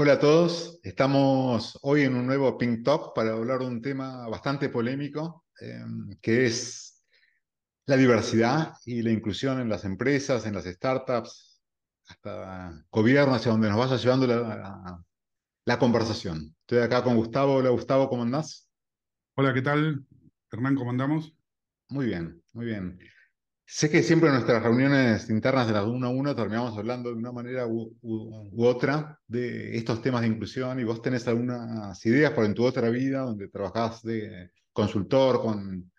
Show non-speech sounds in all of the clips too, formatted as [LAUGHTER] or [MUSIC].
Hola a todos, estamos hoy en un nuevo Pink Talk para hablar de un tema bastante polémico, eh, que es la diversidad y la inclusión en las empresas, en las startups, hasta gobierno, hacia donde nos vaya llevando la, la, conversación. Estoy acá con Gustavo. Hola Gustavo, ¿cómo andás? Hola, ¿qué tal? Hernán, ¿cómo andamos? Muy bien, muy bien. Sé que siempre en nuestras reuniones internas de las uno a uno terminamos hablando de una manera u, otra de estos temas de inclusión y vos tenés algunas ideas por en tu otra vida donde trabajás de consultor con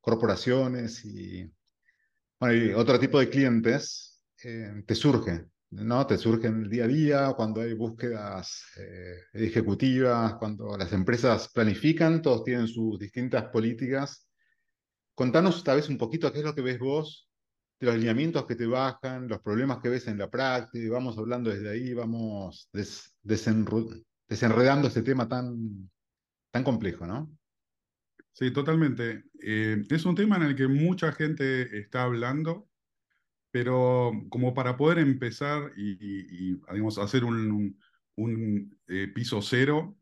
corporaciones y, bueno, otro tipo de clientes, eh, te surge, ¿no? Te surge en el día a día, cuando hay búsquedas eh, ejecutivas, cuando las empresas planifican, todos tienen sus distintas políticas Contanos tal vez un poquito qué es lo que ves vos, de los lineamientos que te bajan, los problemas que ves en la práctica, y vamos hablando desde ahí, vamos desenredando este tema tan, tan complejo, ¿no? Sí, totalmente. Eh, es un tema en el que mucha gente está hablando, pero como para poder empezar y, digamos, hacer un, un, eh, piso cero,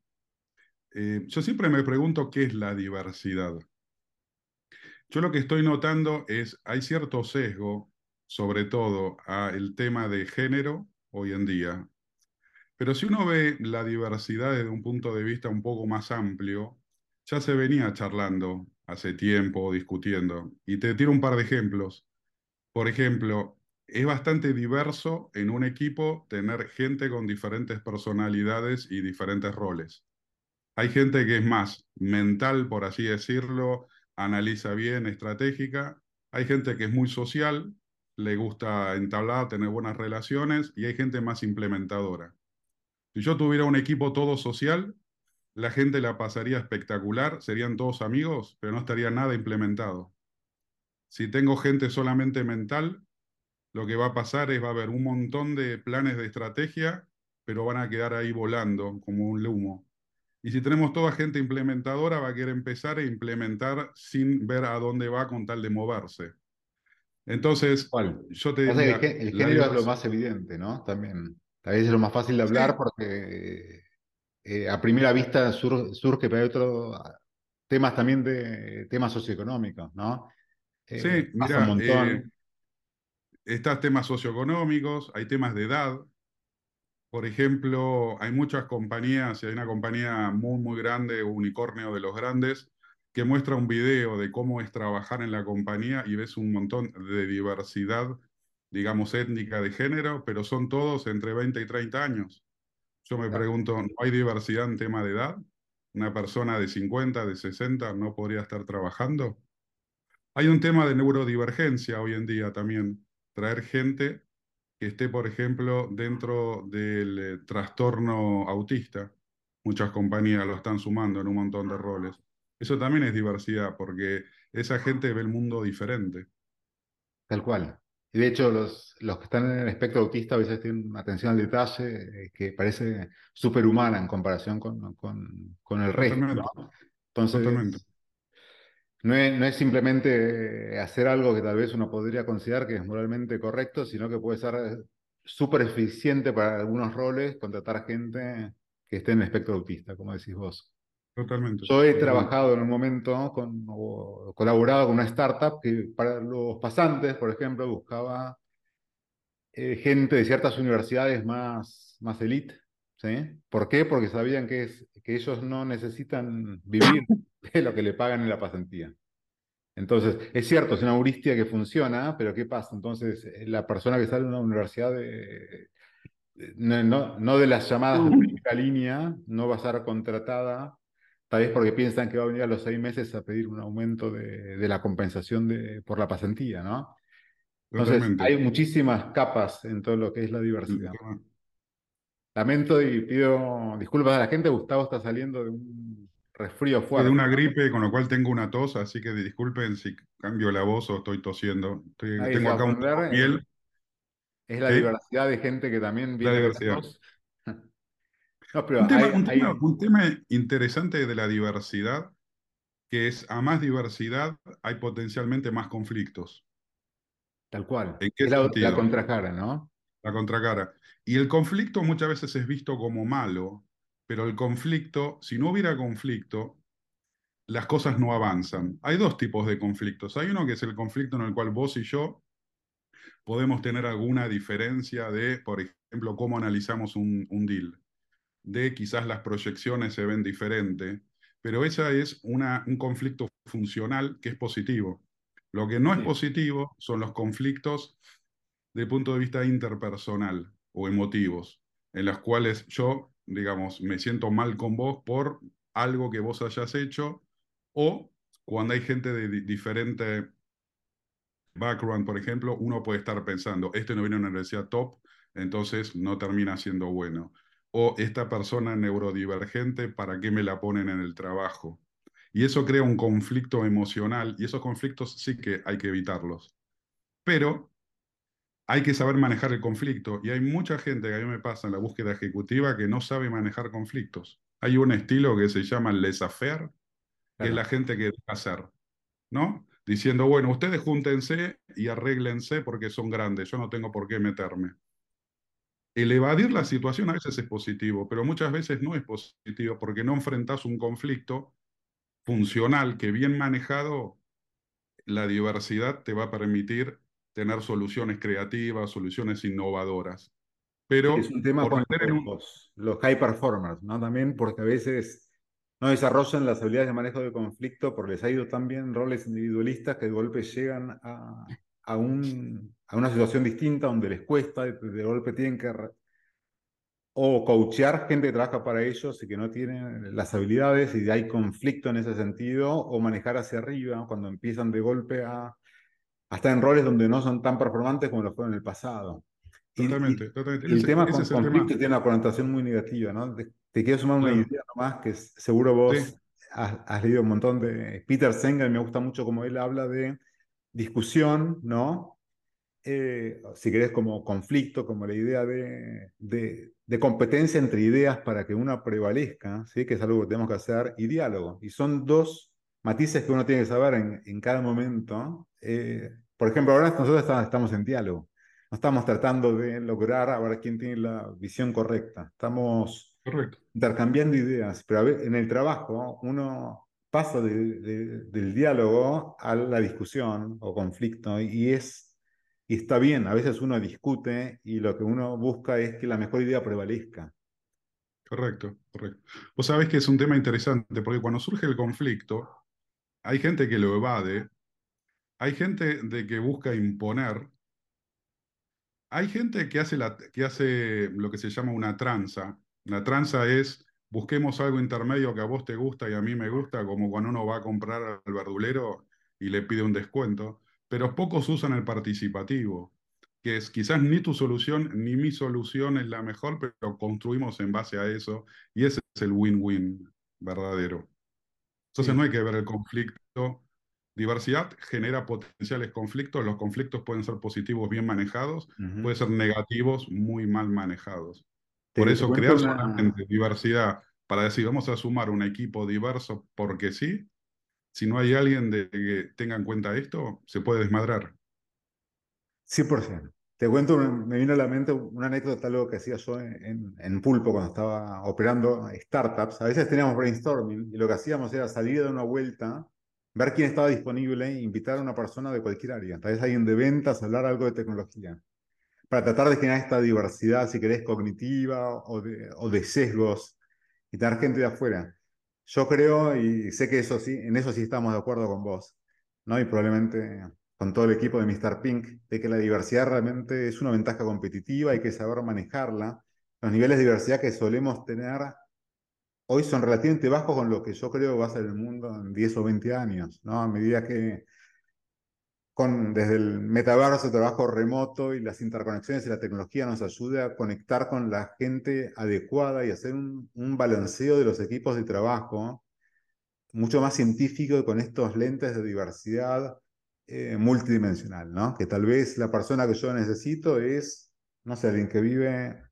eh, yo siempre me pregunto qué es la diversidad. Yo lo que estoy notando es, hay cierto sesgo, sobre todo al tema de género hoy en día. Pero si uno ve la diversidad desde un punto de vista un poco más amplio, ya se venía charlando hace tiempo, discutiendo. Y te tiro un par de ejemplos. Por ejemplo, es bastante diverso en un equipo tener gente con diferentes personalidades y diferentes roles. Hay gente que es más mental, por así decirlo, analiza bien, estratégica. Hay gente que es muy social, le gusta entablar, tener buenas relaciones, y hay gente más implementadora. Si yo tuviera un equipo todo social, la gente la pasaría espectacular, serían todos amigos, pero no estaría nada implementado. Si tengo gente solamente mental, lo que va a pasar es va a haber un montón de planes de estrategia, pero van a quedar ahí volando como un humo. Y si tenemos toda gente implementadora, va a querer empezar a implementar sin ver a dónde va con tal de moverse. Entonces, yo te diría... El, género es lo más evidente, ¿no? También. A veces es lo más fácil de hablar porque eh, a primera vista surge, pero hay otros temas también de temas socioeconómicos, ¿no? Eh, sí, mira. Eh, estás temas socioeconómicos, hay temas de edad, por ejemplo, hay muchas compañías, y hay una compañía muy, muy grande, unicornio de los grandes, que muestra un video de cómo es trabajar en la compañía y ves un montón de diversidad, digamos, étnica, de género, pero son todos entre 20 y 30 años. Yo me pregunto, ¿no hay diversidad en tema de edad? ¿Una persona de 50, de 60 no podría estar trabajando? Hay un tema de neurodivergencia hoy en día también, traer gente que esté, por ejemplo, dentro del eh, trastorno autista. Muchas compañías lo están sumando en un montón de roles. Eso también es diversidad, porque esa gente ve el mundo diferente. Tal cual. Y de hecho, los, los que están en el espectro autista a veces tienen una atención al detalle eh, que parece superhumana en comparación con, con, con el resto. Entonces, no es, simplemente hacer algo que tal vez uno podría considerar que es moralmente correcto, sino que puede ser súper eficiente para algunos roles contratar gente que esté en el espectro autista, como decís vos. Totalmente. Yo he trabajado en un momento con, o colaborado con una startup que para los pasantes, por ejemplo, buscaba eh, gente de ciertas universidades más, más elite. ¿sí? ¿Por qué? Porque sabían que, es, que ellos no necesitan vivir [LAUGHS] de lo que le pagan en la pasantía. Entonces, es cierto, es una heurística que funciona, pero ¿qué pasa? Entonces, eh, la persona que sale de una universidad de, no, no, de las llamadas de primera línea, no va a ser contratada, tal vez porque piensan que va a venir a los seis meses a pedir un aumento de, de la compensación de, por la pasantía, ¿no? Entonces, hay muchísimas capas en todo lo que es la diversidad. Lamento y pido disculpas a la gente, Gustavo está saliendo de un resfrío fuerte. De una gripe, con lo cual tengo una tos, así que disculpen si cambio la voz o estoy tosiendo. tengo acá un piel. Es la diversidad de gente que también viene la diversidad. un, tema, interesante de la diversidad, que es a más diversidad hay potencialmente más conflictos. Tal cual. es la, la contracara, ¿no? La contracara. Y el conflicto muchas veces es visto como malo, pero el conflicto, si no hubiera conflicto, las cosas no avanzan. Hay dos tipos de conflictos. Hay uno que es el conflicto en el cual vos y yo podemos tener alguna diferencia de, por ejemplo, cómo analizamos un, un deal, de quizás las proyecciones se ven diferente, pero ese es una, un conflicto funcional que es positivo. Lo que no es positivo son los conflictos de punto de vista interpersonal o emotivos, en los cuales yo, digamos, me siento mal con vos por algo que vos hayas hecho, o cuando hay gente de diferente background, por ejemplo, uno puede estar pensando, este no viene a una universidad top, entonces no termina siendo bueno. O esta persona neurodivergente, ¿para qué me la ponen en el trabajo? Y eso crea un conflicto emocional y esos conflictos sí que hay que evitarlos. Pero hay que saber manejar el conflicto y hay mucha gente que a mí me pasa en la búsqueda ejecutiva que no sabe manejar conflictos. Hay un estilo que se llama laissez-faire, que es la gente que deja hacer, ¿no? Diciendo, bueno, ustedes júntense y arréglense porque son grandes, yo no tengo por qué meterme. El evadir la situación a veces es positivo, pero muchas veces no es positivo porque no enfrentas un conflicto funcional que bien manejado, la diversidad te va a permitir tener soluciones creativas, soluciones innovadoras. Pero es un tema con los, los, high performers, ¿no? También porque a veces no desarrollan las habilidades de manejo de conflicto porque les ha ido tan bien roles individualistas que de golpe llegan a, a, un, a una situación distinta donde les cuesta, de golpe tienen que o coachear gente que trabaja para ellos y que no tienen las habilidades y hay conflicto en ese sentido, o manejar hacia arriba cuando empiezan de golpe a, estar en roles donde no son tan performantes como lo fueron en el pasado. Totalmente, totalmente. el tema con conflicto tiene una connotación muy negativa, ¿no? Te, quiero sumar una idea nomás que seguro vos has, has, leído un montón de Peter Sengel, me gusta mucho como él habla de discusión, ¿no? Eh, si querés, como conflicto, como la idea de, de, competencia entre ideas para que una prevalezca, ¿sí? que es algo que tenemos que hacer, y diálogo. Y son dos matices que uno tiene que saber en, en cada momento. Eh, por ejemplo, ahora nosotros estamos en diálogo. No estamos tratando de lograr a ver quién tiene la visión correcta. Estamos intercambiando ideas, pero en el trabajo uno pasa del diálogo a la discusión o conflicto y es y está bien, a veces uno discute y lo que uno busca es que la mejor idea prevalezca. Correcto, correcto. Vos sabés que es un tema interesante porque cuando surge el conflicto, hay gente que lo evade, hay gente de que busca imponer, hay gente que hace, la, que hace lo que se llama una tranza. La tranza es busquemos algo intermedio que a vos te gusta y a mí me gusta, como cuando uno va a comprar al verdulero y le pide un descuento pero pocos usan el participativo, que es quizás ni tu solución ni mi solución es la mejor, pero construimos en base a eso y ese es el win-win verdadero. Entonces no hay que ver el conflicto. Diversidad genera potenciales conflictos, los conflictos pueden ser positivos bien manejados, pueden ser negativos muy mal manejados. Por eso crear solamente diversidad para decir vamos a sumar un equipo diverso porque sí, si no hay alguien de, que tenga en cuenta esto, se puede desmadrar. 100%. Te cuento, me vino a la mente una anécdota, algo que hacía yo en, en, Pulpo cuando estaba operando startups. A veces teníamos brainstorming y lo que hacíamos era salir de una vuelta, ver quién estaba disponible invitar a una persona de cualquier área. Tal vez alguien de ventas, hablar algo de tecnología. Para tratar de generar esta diversidad, si querés, cognitiva o de, o de sesgos y tener gente de afuera. Yo creo, y sé que eso sí, en eso sí estamos de acuerdo con vos, ¿no? Y probablemente con todo el equipo de Mr. Pink, de que la diversidad realmente es una ventaja competitiva, hay que saber manejarla. Los niveles de diversidad que solemos tener hoy son relativamente bajos con lo que yo creo va a ser el mundo en 10 o 20 años, ¿no? A medida que con, desde el metaverso, trabajo remoto y las interconexiones y la tecnología nos ayuda a conectar con la gente adecuada y hacer un, balanceo de los equipos de trabajo mucho más científico y con estos lentes de diversidad eh, multidimensional, ¿no? Que tal vez la persona que yo necesito es, no sé, alguien que vive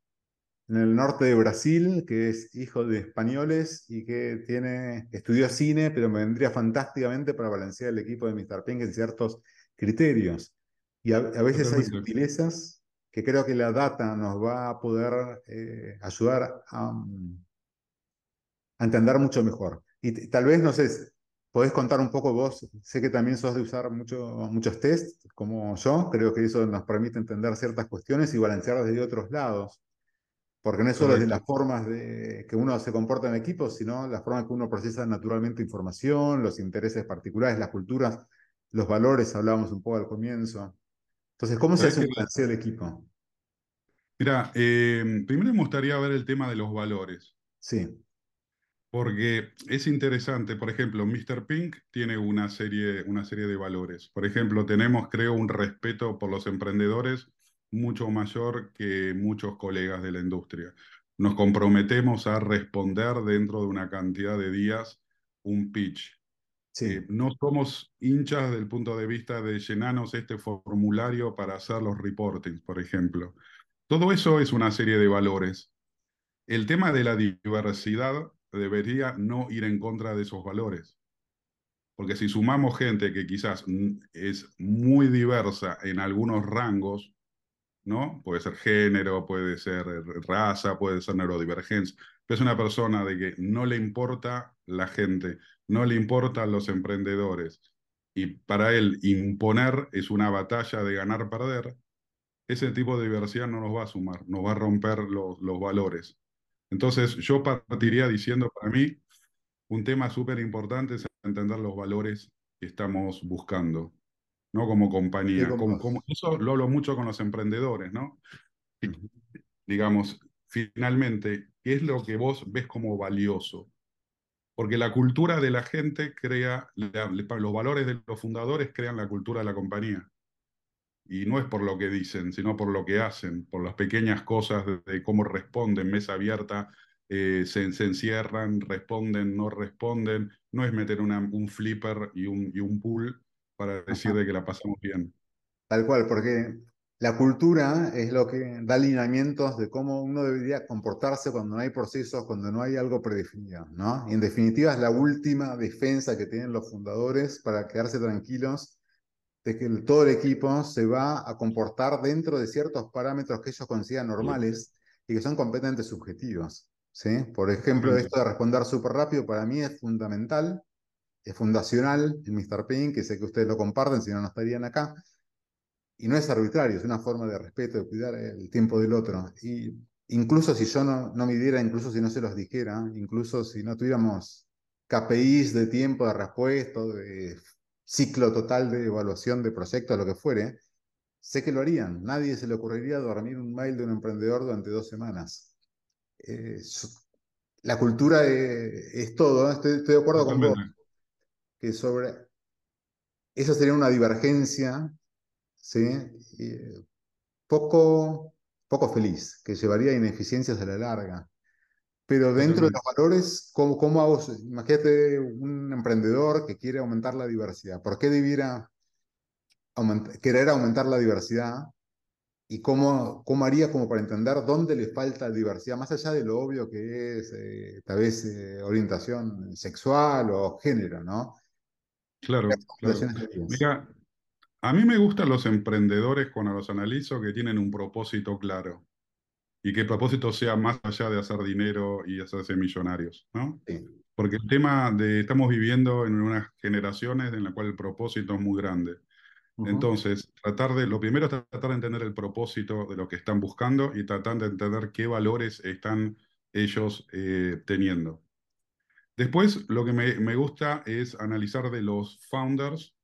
en el norte de Brasil, que es hijo de españoles y que tiene, estudió cine, pero me vendría fantásticamente para balancear el equipo de Mr. Pink en ciertos criterios. Y a, veces hay sutilezas que creo que la data nos va a poder eh, ayudar a, a, entender mucho mejor. Y tal vez, no sé, podés contar un poco vos, sé que también sos de usar mucho, muchos tests, como yo, creo que eso nos permite entender ciertas cuestiones y balancear desde otros lados. Porque no es solo de las formas de que uno se comporta en equipo, sino las formas que uno procesa naturalmente información, los intereses particulares, las culturas, los valores, hablábamos un poco al comienzo. Entonces, ¿cómo se hace un balanceo del equipo? Mira, eh, primero me gustaría ver el tema de los valores. Sí. Porque es interesante, por ejemplo, Mr. Pink tiene una serie, una serie de valores. Por ejemplo, tenemos, creo, un respeto por los emprendedores mucho mayor que muchos colegas de la industria. Nos comprometemos a responder dentro de una cantidad de días un pitch. Sí. Eh, no somos hinchas del punto de vista de llenarnos este formulario para hacer los reportings, por ejemplo. Todo eso es una serie de valores. El tema de la diversidad debería no ir en contra de esos valores. Porque si sumamos gente que quizás es muy diversa en algunos rangos, ¿no? Puede ser género, puede ser raza, puede ser neurodivergencia, pero es una persona de que no le importa la gente, no le importan los emprendedores, y para él imponer es una batalla de ganar-perder, ese tipo de diversidad no nos va a sumar, nos va a romper los, los valores. Entonces, yo partiría diciendo, para mí, un tema súper importante es entender los valores que estamos buscando. ¿No? Como compañía. Como, como, eso lo hablo mucho con los emprendedores, ¿no? digamos, finalmente, ¿qué es lo que vos ves como valioso? Porque la cultura de la gente crea, los valores de los fundadores crean la cultura de la compañía. Y no es por lo que dicen, sino por lo que hacen, por las pequeñas cosas de, cómo responden, mesa abierta, eh, se, se, encierran, responden, no responden. No es meter una, un flipper y un, y un pool para decir de que la pasamos bien. Tal cual, porque la cultura es lo que da lineamientos de cómo uno debería comportarse cuando no hay procesos, cuando no hay algo predefinido, ¿no? Y en definitiva es la última defensa que tienen los fundadores para quedarse tranquilos de que todo el equipo se va a comportar dentro de ciertos parámetros que ellos consideran normales y que son completamente subjetivos, ¿sí? Por ejemplo, esto de responder súper rápido para mí es fundamental fundacional en Mr. Pink, que sé que ustedes lo comparten, si no, no estarían acá. Y no es arbitrario, es una forma de respeto, de cuidar el tiempo del otro. Y incluso si yo no, no midiera, incluso si no se los dijera, incluso si no tuviéramos KPIs de tiempo de respuesta, de ciclo total de evaluación de proyecto, lo que fuere, sé que lo harían. Nadie se le ocurriría dormir un mail de un emprendedor durante dos semanas. Eh, la cultura es, todo, ¿eh? estoy, estoy, de acuerdo con vos que sobre... Esa sería una divergencia, ¿sí? poco, poco feliz, que llevaría a ineficiencias a la larga. Pero dentro de los valores, ¿cómo, cómo hago? Imagínate un emprendedor que quiere aumentar la diversidad. ¿Por qué debiera querer aumentar la diversidad? ¿Y cómo, cómo haría como para entender dónde le falta diversidad? Más allá de lo obvio que es eh, tal vez eh, orientación sexual o género, ¿no? Claro, claro. Mira, a mí me gustan los emprendedores cuando los analizo que tienen un propósito claro y que el propósito sea más allá de hacer dinero y hacerse millonarios, ¿no? Porque el tema de estamos viviendo en unas generaciones en la cual el propósito es muy grande. Entonces, tratar de, lo primero es tratar de entender el propósito de lo que están buscando y tratar de entender qué valores están ellos eh, teniendo. Después, lo que me, gusta es analizar de los founders,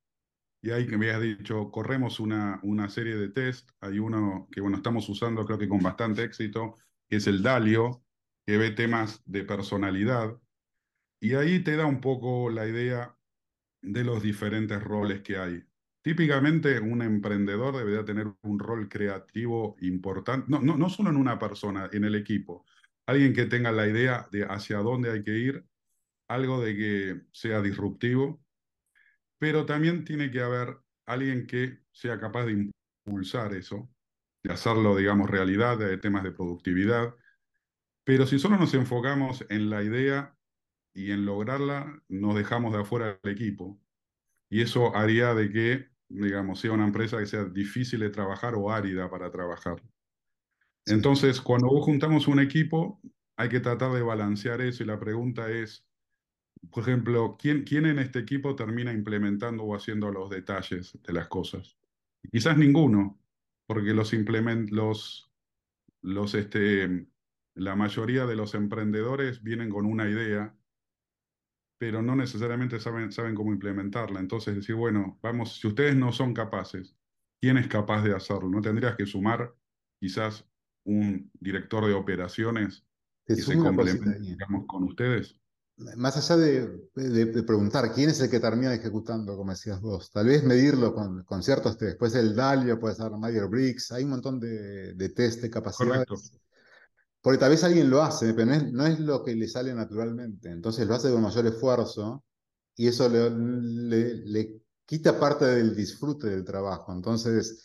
y ahí que me habías dicho, corremos una, una serie de test, hay uno que bueno, estamos usando creo que con bastante éxito, que es el Dalio, que ve temas de personalidad, y ahí te da un poco la idea de los diferentes roles que hay. Típicamente un emprendedor debería tener un rol creativo importante, no, no, no solo en una persona, en el equipo. Alguien que tenga la idea de hacia dónde hay que ir algo de que sea disruptivo, pero también tiene que haber alguien que sea capaz de impulsar eso, de hacerlo, digamos, realidad, de temas de productividad. Pero si solo nos enfocamos en la idea y en lograrla, nos dejamos de afuera del equipo. Y eso haría de que, digamos, sea una empresa que sea difícil de trabajar o árida para trabajar. Entonces, cuando vos juntamos un equipo, hay que tratar de balancear eso y la pregunta es, por ejemplo, ¿quién, quién en este equipo termina implementando o haciendo los detalles de las cosas? Quizás ninguno, porque los, implement, los, los este, la mayoría de los emprendedores vienen con una idea, pero no necesariamente saben, saben cómo implementarla. Entonces, decir, bueno, vamos, si ustedes no son capaces, ¿quién es capaz de hacerlo? ¿No tendrías que sumar quizás un director de operaciones que se complemente, digamos, con ustedes? Más allá de, preguntar quién es el que termina ejecutando, como decías vos, tal vez medirlo con, con ciertos test. Puede ser el DALIO, puede ser Meyer Briggs, hay un montón de, de test de capacidades. Correcto. Porque tal vez alguien lo hace, pero no es, lo que le sale naturalmente. Entonces lo hace con mayor esfuerzo y eso le, quita parte del disfrute del trabajo. Entonces,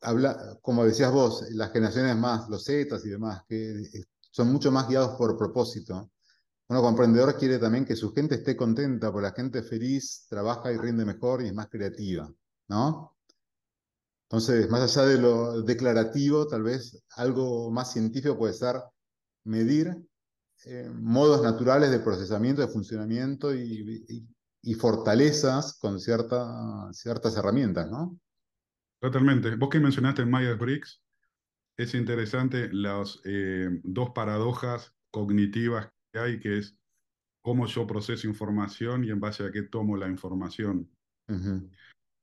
habla, como decías vos, las generaciones más, los Zetas y demás, que son mucho más guiados por propósito. Uno como emprendedor quiere también que su gente esté contenta, porque la gente feliz trabaja y rinde mejor y es más creativa, ¿no? Entonces, más allá de lo declarativo, tal vez algo más científico puede ser medir eh, modos naturales de procesamiento, de funcionamiento y, fortalezas con ciertas herramientas, ¿no? Totalmente. Vos que mencionaste en Myers-Briggs, es interesante las eh, dos paradojas cognitivas que hay, que es cómo yo proceso información y en base a qué tomo la información.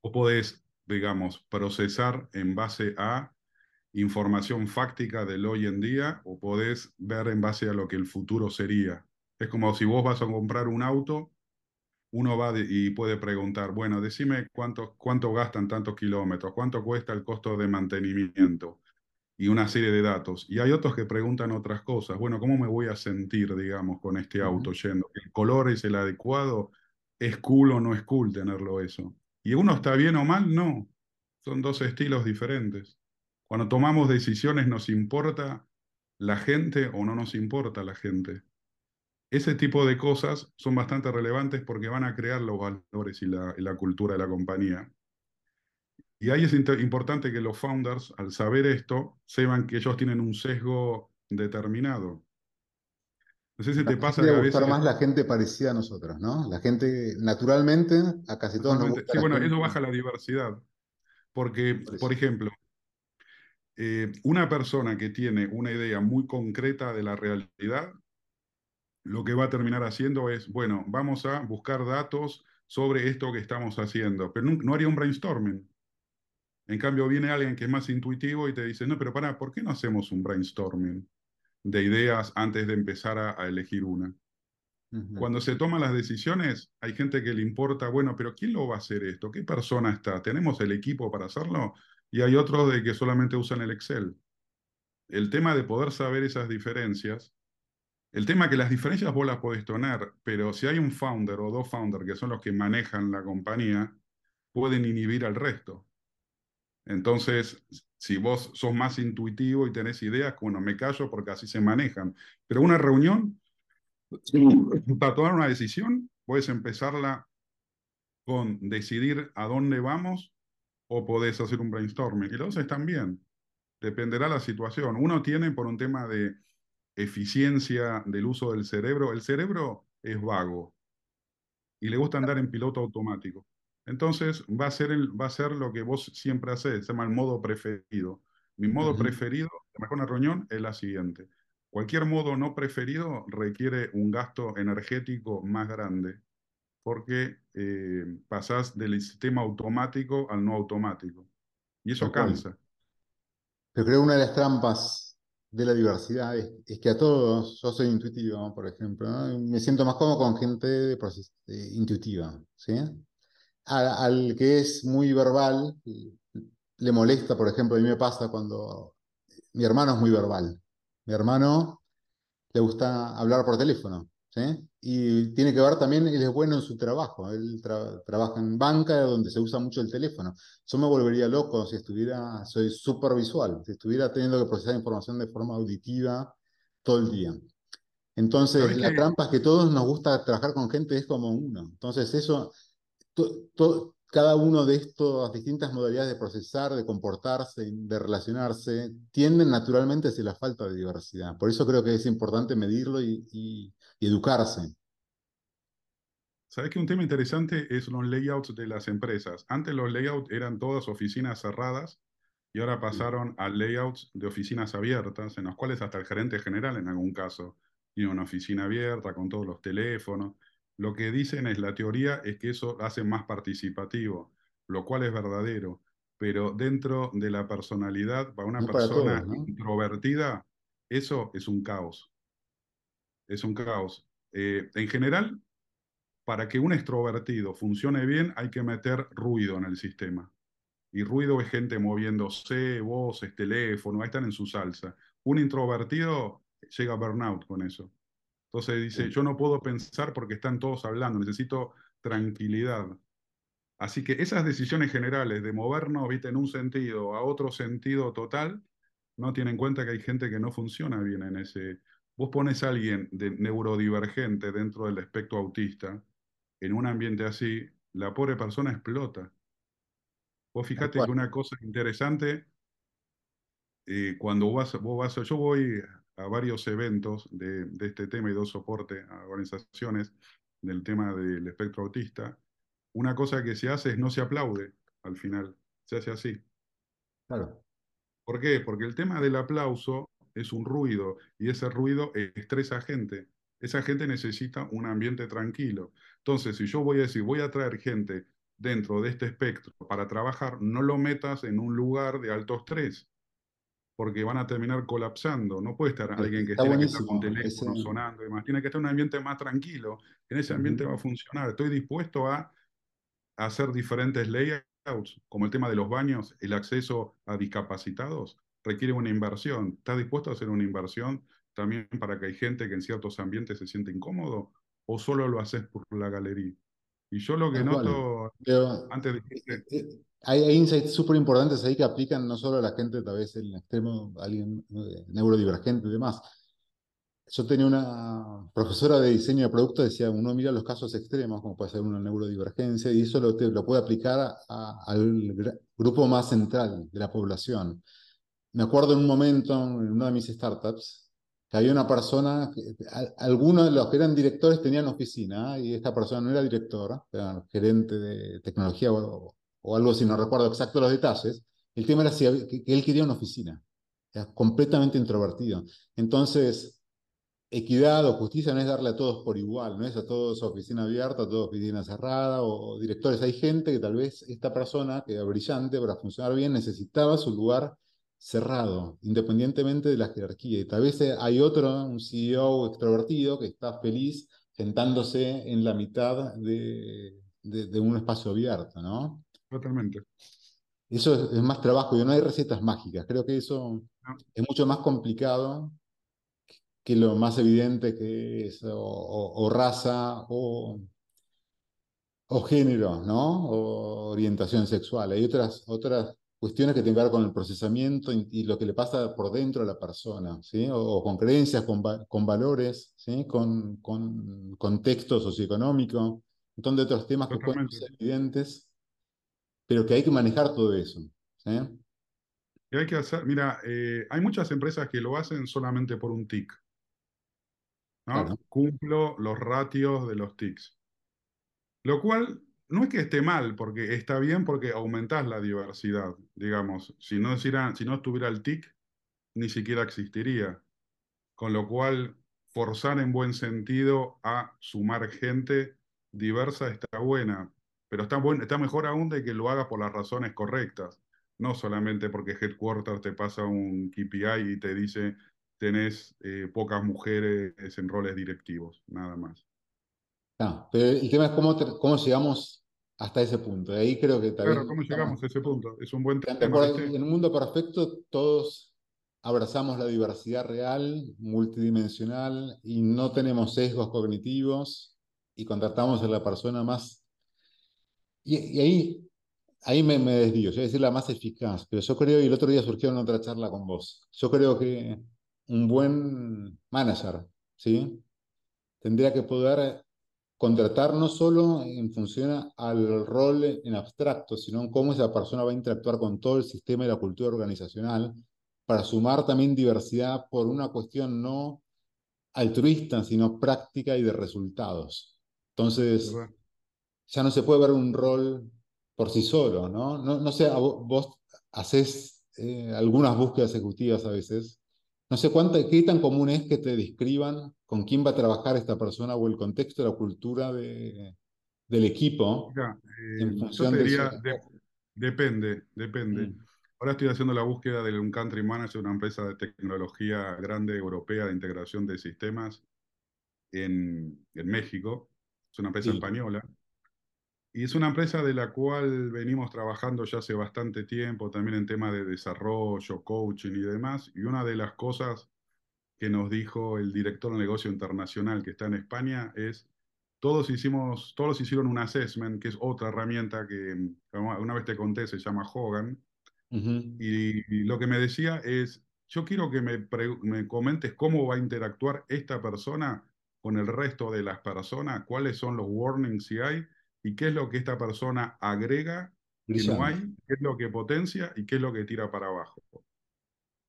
Vos podés digamos, procesar en base a información fáctica del hoy en día o podés ver en base a lo que el futuro sería. Es como si vos vas a comprar un auto, uno va y puede preguntar, bueno, decime cuánto, cuánto gastan tantos kilómetros, cuánto cuesta el costo de mantenimiento y una serie de datos. Y hay otros que preguntan otras cosas. Bueno, ¿cómo me voy a sentir, digamos, con este auto yendo? ¿El color es el adecuado? ¿Es cool o no es cool tenerlo eso? ¿Y uno está bien o mal? No. Son dos estilos diferentes. Cuando tomamos decisiones, ¿nos importa la gente o no nos importa la gente? Ese tipo de cosas son bastante relevantes porque van a crear los valores y la, cultura de la compañía. Y ahí es importante que los founders, al saber esto, sepan que ellos tienen un sesgo determinado. No sé si te pasa que a veces... más la gente parecida a nosotros, ¿no? La gente, naturalmente, a casi todos nos gusta Sí, bueno, eso baja la diversidad. Porque, por ejemplo, eh, una persona que tiene una idea muy concreta de la realidad, lo que va a terminar haciendo es, bueno, vamos a buscar datos sobre esto que estamos haciendo, pero no, haría un brainstorming. En cambio, viene alguien que es más intuitivo y te dice, no, pero para, ¿por qué no hacemos un brainstorming? de ideas antes de empezar a, elegir una. Cuando se toman las decisiones, hay gente que le importa, bueno, pero ¿quién lo va a hacer esto? ¿Qué persona está? ¿Tenemos el equipo para hacerlo? Y hay otros de que solamente usan el Excel. El tema de poder saber esas diferencias, el tema que las diferencias vos las podés tener, pero si hay un founder o dos founders que son los que manejan la compañía, pueden inhibir al resto. Entonces, si vos sos más intuitivo y tenés ideas, bueno, me callo porque así se manejan. Pero una reunión, para tomar una decisión, puedes empezarla con decidir a dónde vamos o podés hacer un brainstorming. Y los dos están bien. Dependerá la situación. Uno tiene por un tema de eficiencia del uso del cerebro. El cerebro es vago y le gusta andar en piloto automático. Entonces va a, ser va a ser lo que vos siempre haces, se llama el modo preferido. Mi modo preferido de mejor una reunión es la siguiente. Cualquier modo no preferido requiere un gasto energético más grande porque eh, pasás del sistema automático al no automático. Y eso cansa. Pero creo que una de las trampas de la diversidad es, que a todos, yo soy intuitivo, por ejemplo, me siento más cómodo con gente eh, intuitiva, ¿sí? Al que es muy verbal, le molesta, por ejemplo, a mí me pasa cuando mi hermano es muy verbal. Mi hermano le gusta hablar por teléfono, ¿sí? Y tiene que ver también, él es bueno en su trabajo, él trabaja en banca donde se usa mucho el teléfono. Yo me volvería loco si estuviera, soy súper visual, si estuviera teniendo que procesar información de forma auditiva todo el día. Entonces, la trampa es que todos nos gusta trabajar con gente, es como uno. Entonces, eso cada uno de estas distintas modalidades de procesar, de comportarse, de relacionarse, tienden naturalmente hacia la falta de diversidad. Por eso creo que es importante medirlo y, y, y educarse. ¿Sabes que un tema interesante es los layouts de las empresas? Antes los layouts eran todas oficinas cerradas y ahora pasaron a layouts de oficinas abiertas, en los cuales hasta el gerente general en algún caso tiene una oficina abierta con todos los teléfonos. Lo que dicen es, la teoría es que eso hace más participativo, lo cual es verdadero, pero dentro de la personalidad, para una No para persona todos, ¿no? introvertida, eso es un caos. Es un caos. Eh, en general, para que un extrovertido funcione bien, hay que meter ruido en el sistema. Y ruido es gente moviéndose, voces, teléfono, ahí están en su salsa. Un introvertido llega a burnout con eso. Entonces dice, yo no puedo pensar porque están todos hablando, necesito tranquilidad. Así que esas decisiones generales de movernos, viste, en un sentido a otro sentido total, no tienen en cuenta que hay gente que no funciona bien en ese. Vos pones a alguien de neurodivergente dentro del espectro autista, en un ambiente así, la pobre persona explota. Vos fijate que una cosa interesante, eh, cuando vas, vos vas, yo voy a varios eventos de, de este tema y doy soporte a organizaciones del tema del espectro autista, una cosa que se hace es no se aplaude al final, se hace así. Claro. ¿Por qué? Porque el tema del aplauso es un ruido y ese ruido estresa a gente. Esa gente necesita un ambiente tranquilo. Entonces, si yo voy a decir, voy a traer gente dentro de este espectro para trabajar, no lo metas en un lugar de alto estrés, porque van a terminar colapsando. No puede estar alguien que Está estar con buenísimo. Ese, teléfono sonando y demás. Tiene que estar en un ambiente más tranquilo. En ese ambiente Ujú. va a funcionar. Estoy dispuesto a hacer diferentes layouts, como el tema de los baños, el acceso a discapacitados, requiere una inversión. ¿Estás dispuesto a hacer una inversión también para que hay gente que en ciertos ambientes se siente incómodo? ¿O solo lo haces por la galería? Y yo lo que noto, antes eh, dijiste, eh, hay, hay insights súper importantes ahí que aplican no solo a la gente, tal vez en el extremo, alguien neurodivergente y demás. Yo tenía una profesora de diseño de producto, decía, uno mira los casos extremos, como puede ser una neurodivergencia, y eso lo, lo puede aplicar a- al grupo más central de la población. Me acuerdo en un momento, en una de mis startups, que había una persona, algunos de los que eran directores tenían oficina, y esta persona no era directora, era gerente de tecnología o, o algo así, no recuerdo exacto los detalles. El tema era si que, que él quería una oficina, era completamente introvertido. Entonces, equidad o justicia no es darle a todos por igual, no es a todos oficina abierta, a todos oficina cerrada o, directores. Hay gente que tal vez esta persona, que era brillante para funcionar bien, necesitaba su lugar cerrado, independientemente de la jerarquía. Y tal vez hay otro, un CEO extrovertido, que está feliz sentándose en la mitad de un espacio abierto, ¿no? Totalmente. Eso es, es más trabajo y no hay recetas mágicas. Creo que eso ¿no? es mucho más complicado que lo más evidente que es o, o- o raza o, o género, ¿no? O orientación sexual. Hay otras, otras cuestiones que tienen que ver con el procesamiento y, y lo que le pasa por dentro a la persona, ¿sí? O, o con creencias, con, va- con valores, ¿sí? Con, con contexto socioeconómico, un montón de otros temas que pueden ser evidentes, pero que hay que manejar todo eso, ¿sí? Y hay que hacer, mira, eh, hay muchas empresas que lo hacen solamente por un tic. Cumplo los ratios de los tics. Lo cual no es que esté mal, porque está bien porque aumentás la diversidad, digamos. Si no, si no estuviera el TIC, ni siquiera existiría. Con lo cual, forzar en buen sentido a sumar gente diversa está buena, pero está, buen- está mejor aún de que lo hagas por las razones correctas, no solamente porque Headquarters te pasa un KPI y te dice tenés eh, pocas mujeres en roles directivos, nada más. Ah, pero el tema es cómo, cómo llegamos hasta ese punto. Ahí creo que vez Claro, ¿cómo llegamos a ese punto? Es un buen ¿Están de tema? ¿viste? En un mundo perfecto, todos abrazamos la diversidad real, multidimensional, y no tenemos sesgos cognitivos, y contratamos a la persona más. Y, y ahí, ahí me, me desvío, a decir la más eficaz, pero yo creo, y el otro día surgió en otra charla con vos, yo creo que un buen manager, ¿sí? Tendría que poder contratar no solo en función al rol en abstracto, sino en cómo esa persona va a interactuar con todo el sistema y la cultura organizacional, para sumar también diversidad por una cuestión no altruista, sino práctica y de resultados. Entonces, ya no se puede ver un rol por sí solo, ¿no? No, no sé, vos haces eh, algunas búsquedas ejecutivas a veces. No sé cuánta, qué tan común es que te describan con quién va a trabajar esta persona o el contexto, la cultura de, del equipo. en eh, función yo te diría, depende, depende. Mm. Ahora estoy haciendo la búsqueda de un country manager de una empresa de tecnología grande europea de integración de sistemas en, en México. Es una empresa española. Y es una empresa de la cual venimos trabajando ya hace bastante tiempo, también en temas de desarrollo, coaching y demás. Y una de las cosas que nos dijo el director de negocio internacional que está en España es, todos hicimos, todos hicieron un assessment, que es otra herramienta que una vez te conté, se llama Hogan. y, lo que me decía es, yo quiero que me, me comentes cómo va a interactuar esta persona con el resto de las personas, cuáles son los warnings si hay y qué es lo que esta persona agrega que no hay, qué es lo que potencia y qué es lo que tira para abajo.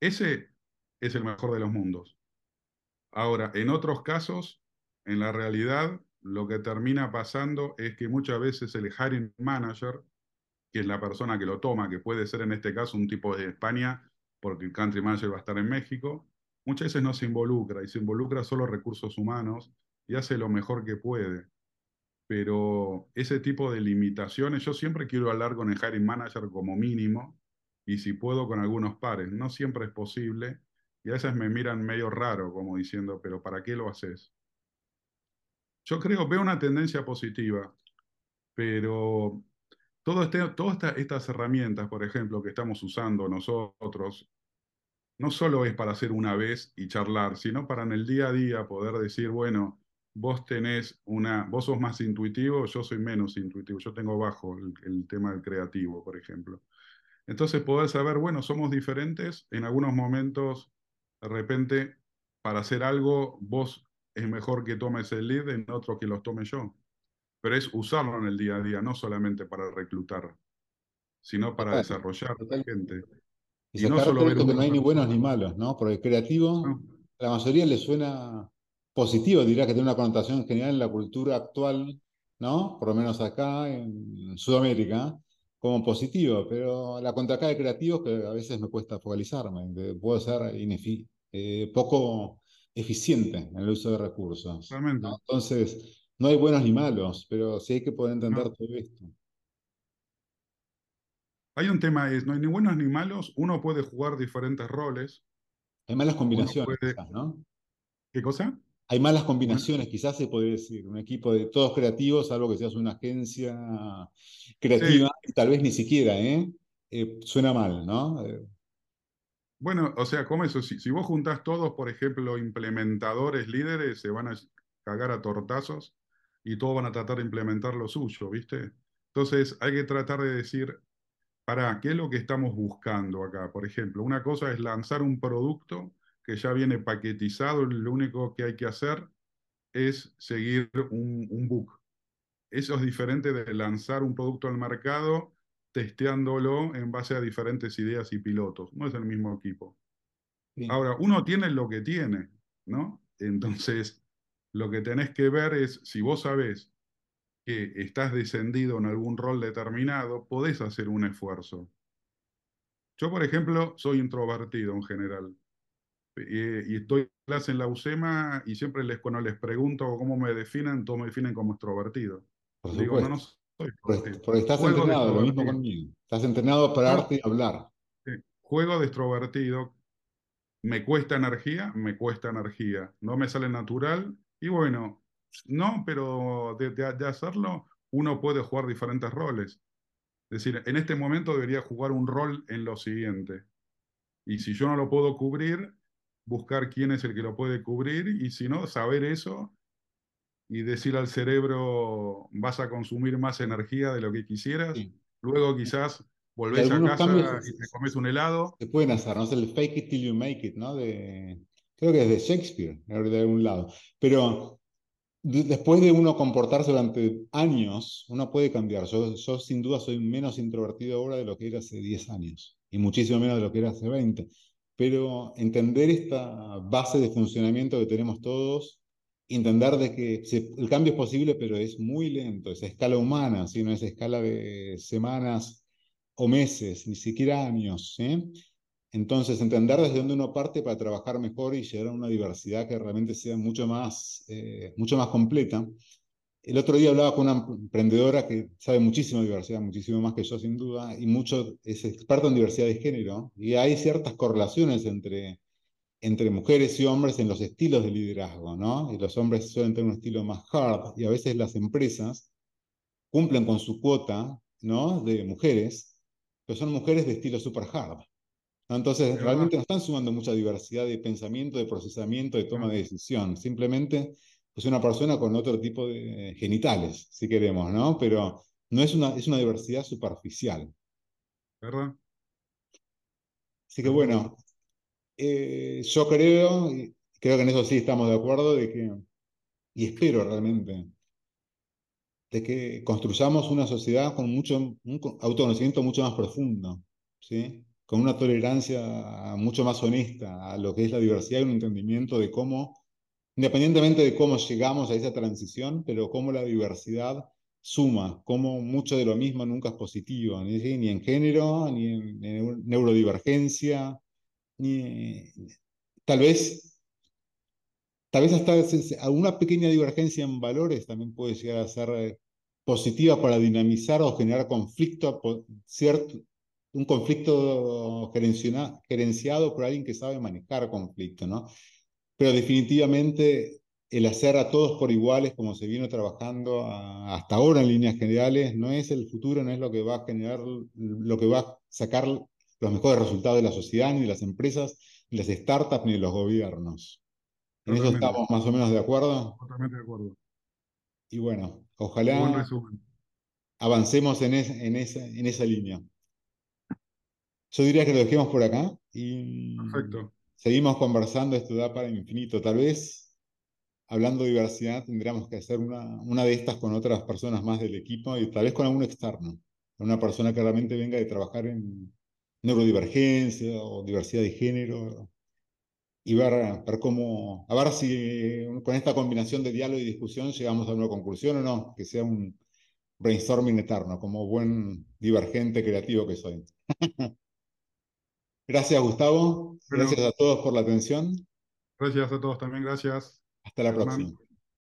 Ese es el mejor de los mundos. Ahora, en otros casos, en la realidad, lo que termina pasando es que muchas veces el hiring manager, que es la persona que lo toma, que puede ser en este caso un tipo de España, porque el country manager va a estar en México, muchas veces no se involucra y se involucra solo recursos humanos y hace lo mejor que puede pero ese tipo de limitaciones, yo siempre quiero hablar con el hiring manager como mínimo, y si puedo con algunos pares, no siempre es posible, y a veces me miran medio raro, como diciendo, pero ¿para qué lo haces? Yo creo, veo una tendencia positiva, pero este, todas estas herramientas, por ejemplo, que estamos usando nosotros, no solo es para hacer una vez y charlar, sino para en el día a día poder decir, bueno, vos tenés una, vos sos más intuitivo, yo soy menos intuitivo, yo tengo bajo el, tema del creativo, por ejemplo. Entonces poder saber, bueno, somos diferentes, en algunos momentos, de repente, para hacer algo, vos es mejor que tomes el lead, en otro que los tome yo. Pero es usarlo en el día a día, no solamente para reclutar, sino para desarrollar gente. Y, no solo ver que no hay ni buenos ni malos, ¿no? Porque el creativo, a la mayoría le suena positivo, diría que tiene una connotación general en la cultura actual, ¿no? Por lo menos acá en Sudamérica, como positivo, pero la contracara de creativos que a veces me cuesta focalizarme, puedo ser eh, poco eficiente en el uso de recursos. Entonces, no hay buenos ni malos, pero sí hay que poder entender todo esto. Hay un tema, es, no hay ni buenos ni malos, uno puede jugar diferentes roles. Hay malas combinaciones, ¿no? ¿Qué cosa? Hay malas combinaciones, quizás se podría decir, un equipo de todos creativos, algo que seas una agencia creativa, tal vez ni siquiera, ¿eh? ¿eh? suena mal, ¿no? Eh. Bueno, o sea, como eso, si, si vos juntás todos, por ejemplo, implementadores, líderes, se van a cagar a tortazos y todos van a tratar de implementar lo suyo, ¿viste? Entonces hay que tratar de decir, para, ¿qué es lo que estamos buscando acá? Por ejemplo, una cosa es lanzar un producto que ya viene paquetizado, lo único que hay que hacer es seguir un, un book. Eso es diferente de lanzar un producto al mercado testeándolo en base a diferentes ideas y pilotos. No es el mismo equipo. Ahora, uno tiene lo que tiene, ¿no? Entonces, lo que tenés que ver es, si vos sabés que estás descendido en algún rol determinado, podés hacer un esfuerzo. Yo, por ejemplo, soy introvertido en general y, estoy clase en la UCEMA y siempre les, cuando les pregunto cómo me definen, todos me definen como extrovertido. Digo, no, no soy porque, estás entrenado, lo mismo conmigo. Estás entrenado para arte y hablar. Juego de extrovertido, me cuesta energía, me cuesta energía, no me sale natural y bueno, no, pero de, de, hacerlo uno puede jugar diferentes roles. Es decir, en este momento debería jugar un rol en lo siguiente. Y si yo no lo puedo cubrir, buscar quién es el que lo puede cubrir y si no, saber eso y decir al cerebro vas a consumir más energía de lo que quisieras. Luego quizás volvés a casa y te comes un helado. Se pueden hacer, ¿no? Es el fake it till you make it, ¿no? De, creo que es de Shakespeare, de algún lado. Pero después de uno comportarse durante años, uno puede cambiar. Yo, yo sin duda soy menos introvertido ahora de lo que era hace 10 años y muchísimo menos de lo que era hace 20. Pero entender esta base de funcionamiento que tenemos todos, entender de que el cambio es posible, pero es muy lento, es a escala humana, ¿sí? no es a escala de semanas o meses, ni siquiera años. Entonces, entender desde dónde uno parte para trabajar mejor y llegar a una diversidad que realmente sea mucho más, eh, mucho más completa. El otro día hablaba con una emprendedora que sabe muchísimo de diversidad, muchísimo más que yo sin duda, y mucho es experta en diversidad de género, y hay ciertas correlaciones entre, entre mujeres y hombres en los estilos de liderazgo, ¿no? Y los hombres suelen tener un estilo más hard, y a veces las empresas cumplen con su cuota, ¿no? De mujeres, pero son mujeres de estilo super hard. Entonces, realmente no están sumando mucha diversidad de pensamiento, de procesamiento, de toma de decisión. Simplemente es una persona con otro tipo de genitales, si queremos, ¿no? Pero no es una, es una diversidad superficial. ¿Verdad? Así que bueno, eh, yo creo, creo que en eso sí estamos de acuerdo, de que, y espero realmente, de que construyamos una sociedad con mucho, un autoconocimiento mucho más profundo, ¿sí? con una tolerancia mucho más honesta a lo que es la diversidad y un entendimiento de cómo, independientemente de cómo llegamos a esa transición, pero cómo la diversidad suma, cómo mucho de lo mismo nunca es positivo, ni, en género, ni en, neurodivergencia, ni tal vez tal vez hasta una pequeña divergencia en valores también puede llegar a ser eh, positiva para dinamizar o generar conflicto, un conflicto gerenciado por alguien que sabe manejar conflicto, ¿no? Pero definitivamente el hacer a todos por iguales, como se vino trabajando hasta ahora en líneas generales, no es el futuro, no es lo que va a generar, lo que va a sacar los mejores resultados de la sociedad, ni de las empresas, ni las startups, ni de los gobiernos. ¿En eso estamos más o menos de acuerdo? Totalmente de acuerdo. Y bueno, ojalá avancemos en, en, esa, en esa línea. Yo diría que lo dejemos por acá y seguimos conversando, esto da para infinito. Tal vez, hablando de diversidad, tendríamos que hacer una, una de estas con otras personas más del equipo y tal vez con algún externo, una persona que realmente venga de trabajar en neurodivergencia o diversidad de género y ver, ver cómo, a ver si con esta combinación de diálogo y discusión llegamos a una conclusión o no, que sea un brainstorming eterno, como buen divergente creativo que soy. [LAUGHS] Gracias, Gustavo. Gracias a todos por la atención. Gracias a todos también, gracias. Hasta la próxima.